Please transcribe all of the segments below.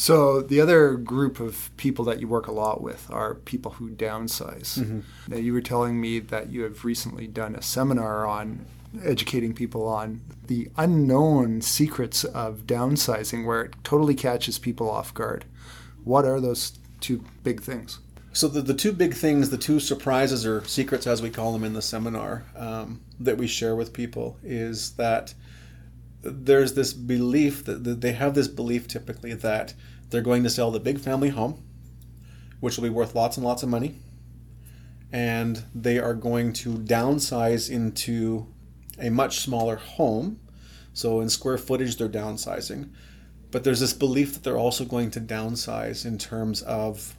So the other group of people that you work a lot with are people who downsize. Mm-hmm. Now you were telling me that you have recently done a seminar on educating people on the unknown secrets of downsizing where it totally catches people off guard. What are those two big things? So the, the two big things, the two surprises or secrets, as we call them in the seminar, um, that we share with people is that there's this belief that, they have this belief typically that they're going to sell the big family home, which will be worth lots and lots of money, and they are going to downsize into a much smaller home. So in square footage, they're downsizing. But there's this belief that they're also going to downsize in terms of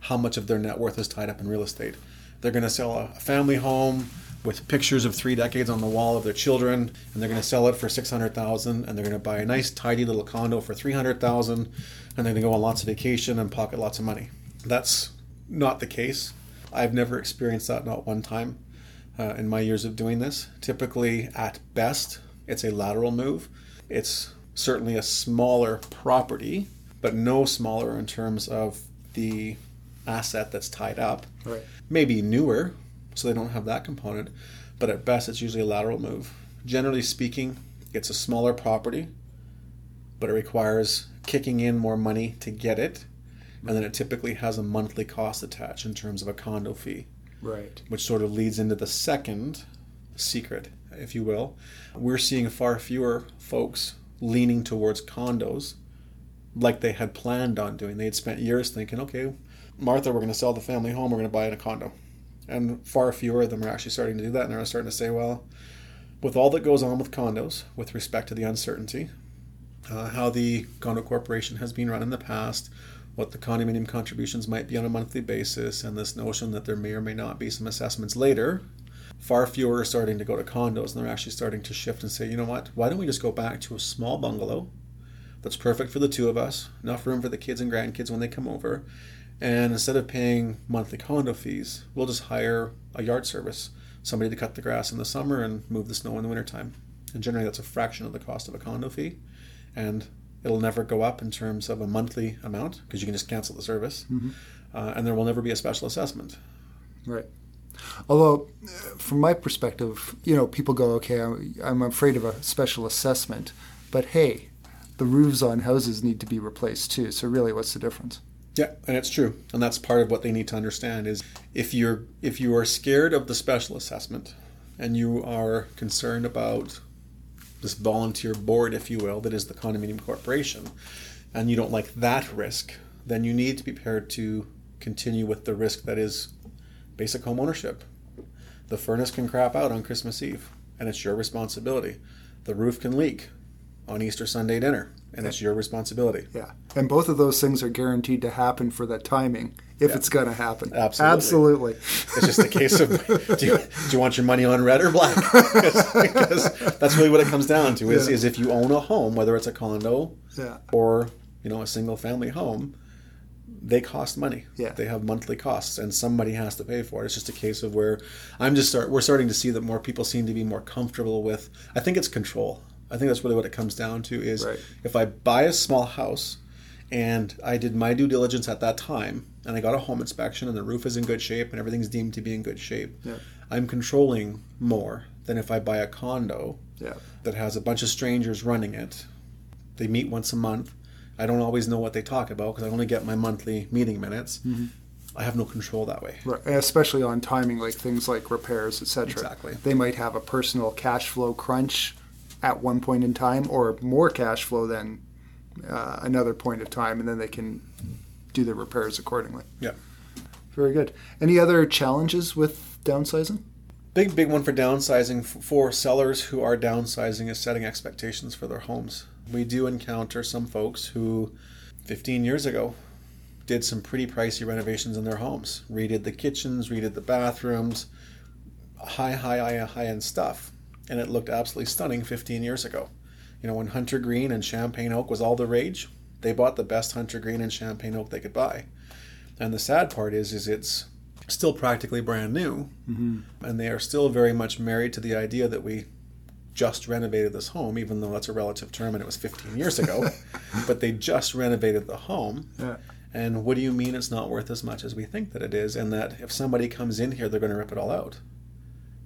how much of their net worth is tied up in real estate. They're going to sell a family home with pictures of three decades on the wall of their children, and they're going to sell it for six hundred thousand, and they're going to buy a nice, tidy little condo for three hundred thousand, and they're going to go on lots of vacation and pocket lots of money. That's not the case. I've never experienced that, not one time, uh, in my years of doing this. Typically, at best, it's a lateral move. It's certainly a smaller property, but no smaller in terms of the asset that's tied up. Right. Maybe newer, so they don't have that component, but at best it's usually a lateral move. Generally speaking, it's a smaller property, but it requires kicking in more money to get it, and then it typically has a monthly cost attached in terms of a condo fee, Right. which sort of leads into the second secret, if you will. We're seeing far fewer folks leaning towards condos like they had planned on doing. They had spent years thinking, okay, Martha, we're going to sell the family home, we're going to buy in a condo. And far fewer of them are actually starting to do that. And they're starting to say, well, with all that goes on with condos, with respect to the uncertainty, uh, how the condo corporation has been run in the past, what the condominium contributions might be on a monthly basis, and this notion that there may or may not be some assessments later, far fewer are starting to go to condos and they're actually starting to shift and say, you know what, why don't we just go back to a small bungalow that's perfect for the two of us, enough room for the kids and grandkids when they come over, and instead of paying monthly condo fees, we'll just hire a yard service, somebody to cut the grass in the summer and move the snow in the wintertime. And generally, that's a fraction of the cost of a condo fee. And it'll never go up in terms of a monthly amount because you can just cancel the service. Uh, and there will never be a special assessment. Right. Although, from my perspective, you know, people go, okay, I'm, I'm afraid of a special assessment, but hey, the roofs on houses need to be replaced too. So really, what's the difference? Yeah, and it's true, and that's part of what they need to understand is if you're if you are scared of the special assessment, and you are concerned about this volunteer board, if you will, that is the condominium corporation, and you don't like that risk, then you need to be prepared to continue with the risk that is basic home ownership. The furnace can crap out on Christmas Eve, and it's your responsibility. The roof can leak on Easter Sunday dinner, and it's your responsibility. Yeah. And both of those things are guaranteed to happen for that timing if Yeah. it's going to happen. Absolutely. Absolutely. It's just a case of do you, do you want your money on red or black? because, because that's really what it comes down to is, Yeah. is if you own a home, whether it's a condo Yeah. or you know a single family home, they cost money. Yeah. They have monthly costs and somebody has to pay for it. It's just a case of where I'm just start we're starting to see that more people seem to be more comfortable with I think it's control. I think that's really what it comes down to is Right. if I buy a small house and I did my due diligence at that time and I got a home inspection and the roof is in good shape and everything's deemed to be in good shape, Yeah. I'm controlling more than if I buy a condo Yeah. that has a bunch of strangers running it. They meet once a month. I don't always know what they talk about because I only get my monthly meeting minutes. Mm-hmm. I have no control that way. Right. Especially on timing, like things like repairs, etc. Exactly. They might have a personal cash flow crunch at one point in time, or more cash flow than uh, another point of time, and then they can do the repairs accordingly. Yeah. Very good. Any other challenges with downsizing? Big, big one for downsizing for sellers who are downsizing is setting expectations for their homes. We do encounter some folks who 15 years ago did some pretty pricey renovations in their homes, redid the kitchens, redid the bathrooms, high, high, high, high end stuff. And it looked absolutely stunning 15 years ago. You know, when Hunter Green and Champagne Oak was all the rage, they bought the best Hunter Green and Champagne Oak they could buy. And the sad part is, is it's still practically brand new, mm-hmm. and they are still very much married to the idea that we just renovated this home, even though that's a relative term and it was 15 years ago, but they just renovated the home. Yeah. And what do you mean it's not worth as much as we think that it is? And that if somebody comes in here, they're going to rip it all out.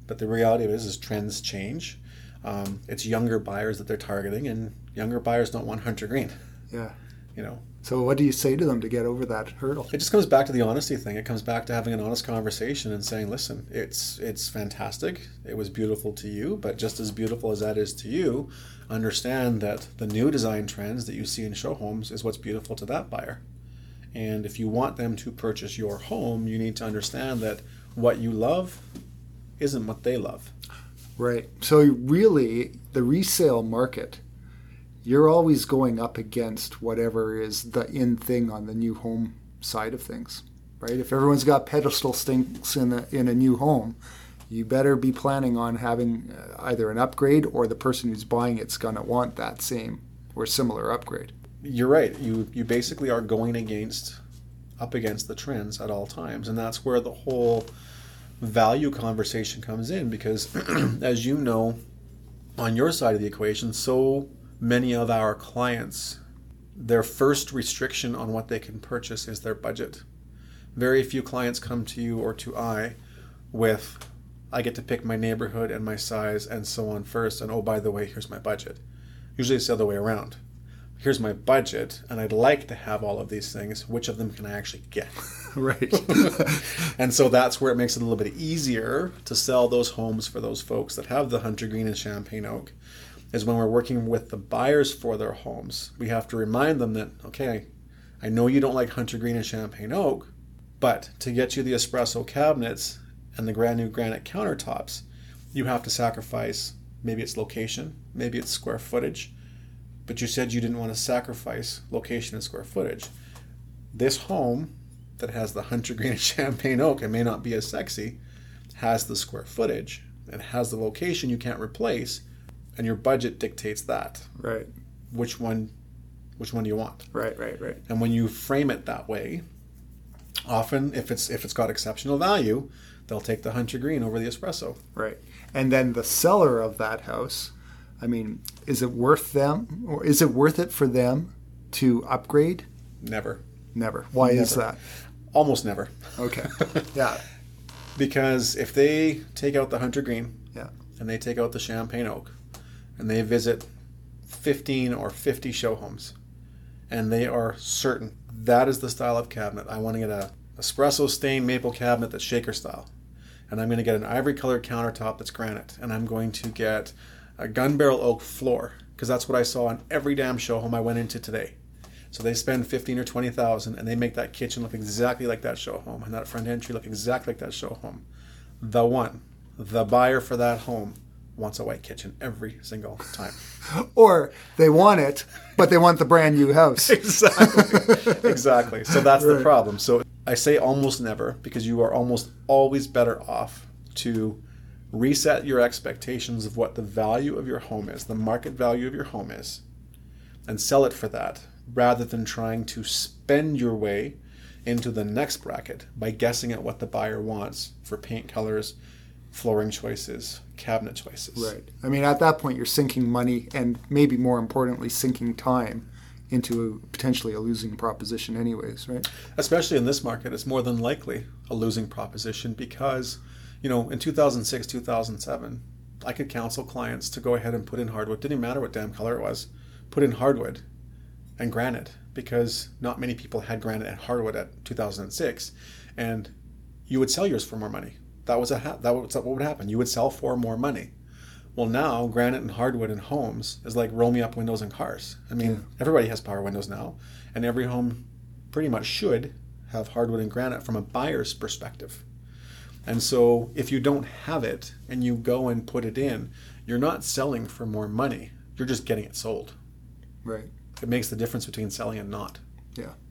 But the reality of it is, is trends change. Um, it's younger buyers that they're targeting, and younger buyers don't want Hunter Green. Yeah. You know, So what do you say to them to get over that hurdle? it just comes back to the honesty thing. It comes back to having an honest conversation and saying, "Listen, it's it's fantastic. It was beautiful to you, but just as beautiful as that is to you, understand that the new design trends that you see in show homes is what's beautiful to that buyer. And if you want them to purchase your home, you need to understand that what you love isn't what they love. Right. So really, the resale market, you're always going up against whatever is the in thing on the new home side of things, right? If everyone's got pedestal sinks in a, in a new home, you better be planning on having uh, either an upgrade or the person who's buying it's going to want that same or similar upgrade. You're right. You you basically are going against up against the trends at all times, and that's where the whole value conversation comes in because as you know on your side of the equation so many of our clients their first restriction on what they can purchase is their budget. Very few clients come to you or to i with i get to pick my neighborhood and my size and so on first and oh by the way here's my budget. Usually it's the other way around. Here's my budget and i'd like to have all of these things. Which of them can i actually get right. and so that's where it makes it a little bit easier to sell those homes for those folks that have the hunter green and champagne oak is when we're working with the buyers for their homes we have to remind them that okay i know you don't like hunter green and champagne oak but to get you the espresso cabinets and the brand new granite countertops you have to sacrifice maybe it's location maybe it's square footage but you said you didn't want to sacrifice location and square footage this home that has the hunter green and champagne oak and may not be as sexy has the square footage and has the location you can't replace and your budget dictates that right. which one which one do you want Right. Right. Right. and when you frame it that way often if it's if it's got exceptional value they'll take the hunter green over the espresso Right. And then the seller of that house, I mean, is it worth them or is it worth it for them to upgrade? never Never. Why is that? Almost never Okay. Yeah. because if they take out the hunter green Yeah. and they take out the champagne oak and they visit 15 or 50 show homes and they are certain that is the style of cabinet i want to get a espresso stained maple cabinet that's shaker style and i'm going to get an ivory colored countertop that's granite and i'm going to get a gun barrel oak floor because that's what i saw in every damn show home i went into today so they spend 15 or 20,000 and they make that kitchen look exactly like that show home and that front entry look exactly like that show home. The one, the buyer for that home wants a white kitchen every single time. Or they want it, but they want the brand new house. exactly. exactly. So that's the problem. So I say almost never because you are almost always better off to reset your expectations of what the value of your home is, the market value of your home is, and sell it for that rather than trying to spend your way into the next bracket by guessing at what the buyer wants for paint colors, flooring choices, cabinet choices. Right. I mean, at that point, you're sinking money and maybe more importantly, sinking time into a, potentially a losing proposition, anyways, right? especially in this market, it's more than likely a losing proposition because, you know, in 2006, 2007, I could counsel clients to go ahead and put in hardwood. Didn't matter what damn color it was, put in hardwood and granite because not many people had granite and hardwood at 2006, and you would sell yours for more money. That was a ha- that was what would happen. You would sell for more money. Well, now granite and hardwood in homes is like roll me up windows in cars. I mean, everybody has power windows now, and every home pretty much should have hardwood and granite from a buyer's perspective. And so, if you don't have it and you go and put it in, you're not selling for more money. You're just getting it sold. Right. It makes the difference between selling and not. Yeah.